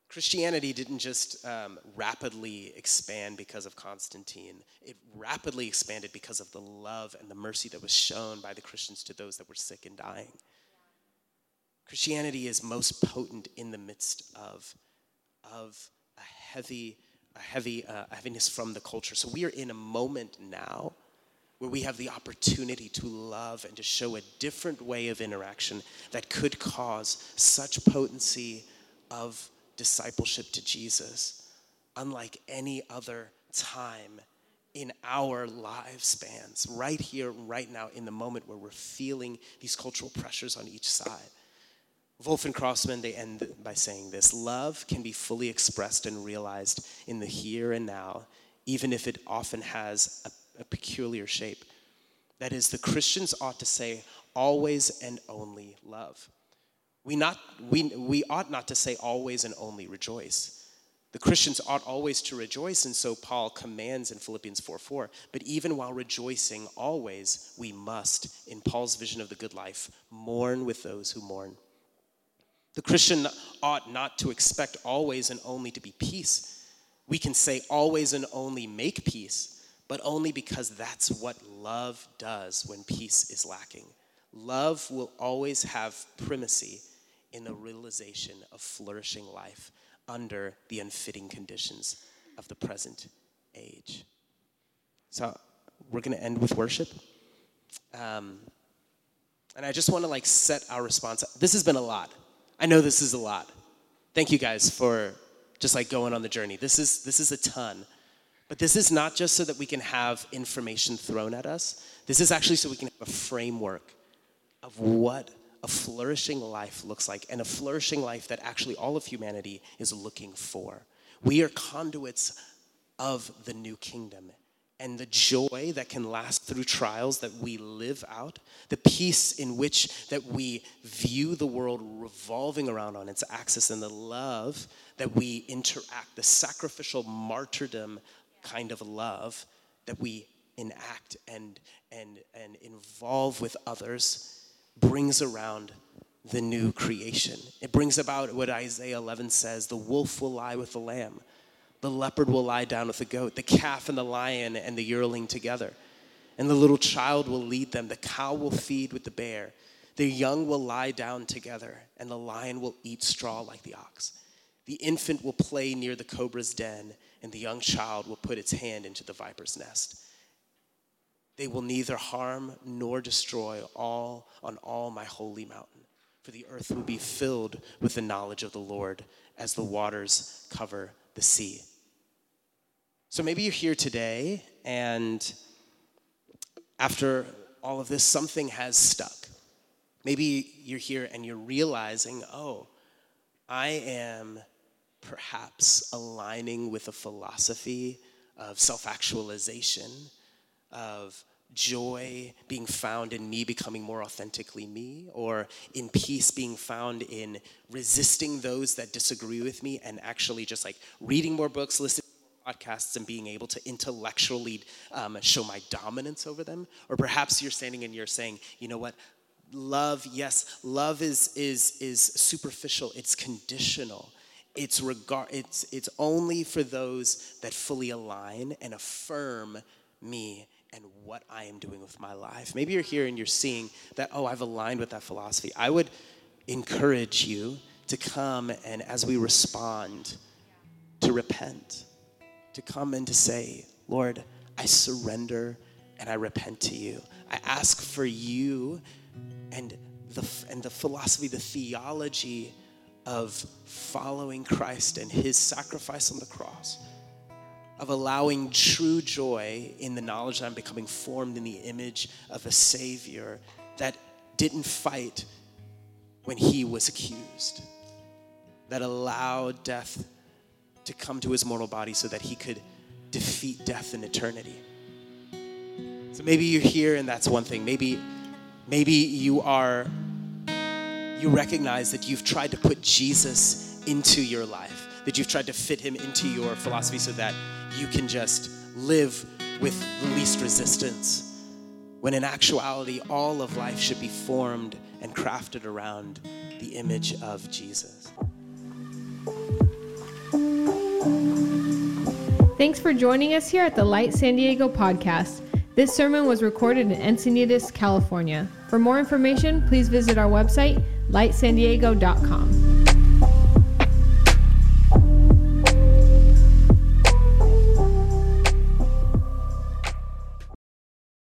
Christianity didn't just um, rapidly expand because of Constantine. It rapidly expanded because of the love and the mercy that was shown by the Christians to those that were sick and dying. Christianity is most potent in the midst of, of a heavy, a heavy uh, heaviness from the culture. So we are in a moment now where we have the opportunity to love and to show a different way of interaction that could cause such potency of discipleship to Jesus, unlike any other time in our lifespans, right here, right now, in the moment where we're feeling these cultural pressures on each side. Volf and Croasmun, they end by saying this love can be fully expressed and realized in the here and now, even if it often has a, a peculiar shape. That is, the Christians ought to say, always and only love. We, not, we, we ought not to say always and only rejoice. The Christians ought always to rejoice, and so Paul commands in Philippians 4 4. But even while rejoicing always, we must, in Paul's vision of the good life, mourn with those who mourn. The Christian ought not to expect always and only to be peace. We can say always and only make peace, but only because that's what love does when peace is lacking. Love will always have primacy in the realization of flourishing life under the unfitting conditions of the present age. So we're going to end with worship. Um, and I just want to like set our response. This has been a lot. I know this is a lot. Thank you guys for just like going on the journey. This is this is a ton. But this is not just so that we can have information thrown at us. This is actually so we can have a framework of what a flourishing life looks like and a flourishing life that actually all of humanity is looking for. We are conduits of the new kingdom. And the joy that can last through trials that we live out, the peace in which that we view the world revolving around on its axis, and the love that we interact, the sacrificial martyrdom kind of love that we enact and, and, and involve with others brings around the new creation. It brings about what Isaiah 11 says the wolf will lie with the lamb the leopard will lie down with the goat, the calf and the lion and the yearling together. And the little child will lead them, the cow will feed with the bear, the young will lie down together, and the lion will eat straw like the ox. The infant will play near the cobra's den, and the young child will put its hand into the viper's nest. They will neither harm nor destroy all on all my holy mountain, for the earth will be filled with the knowledge of the Lord as the waters cover the sea. So maybe you're here today, and after all of this, something has stuck. Maybe you're here and you're realizing, oh, I am perhaps aligning with a philosophy of self actualization, of joy being found in me becoming more authentically me, or in peace being found in resisting those that disagree with me and actually just like reading more books, listening podcasts and being able to intellectually um, show my dominance over them? Or perhaps you're standing and you're saying you know what? Love yes love is is is superficial. It's conditional. It's regard it's it's only for those that fully align and affirm me and what I am doing with my life. Maybe you're here and you're seeing that, oh, I've aligned with that philosophy. I would encourage you to come and as we respond, to repent to come and to say, Lord, I surrender and I repent to you. I ask for you and the, and the philosophy, the theology of following Christ and his sacrifice on the cross, of allowing true joy in the knowledge that I'm becoming formed in the image of a Savior that didn't fight when he was accused, that allowed death to come to his mortal body so that he could defeat death in eternity. So maybe you're here and that's one thing. Maybe maybe you are you recognize that you've tried to put Jesus into your life, that you've tried to fit him into your philosophy so that you can just live with the least resistance. When in actuality, all of life should be formed and crafted around the image of Jesus. Thanks for joining us here at the Light San Diego podcast. This sermon was recorded in Encinitas, California. For more information, please visit our website, lightsandiego.com.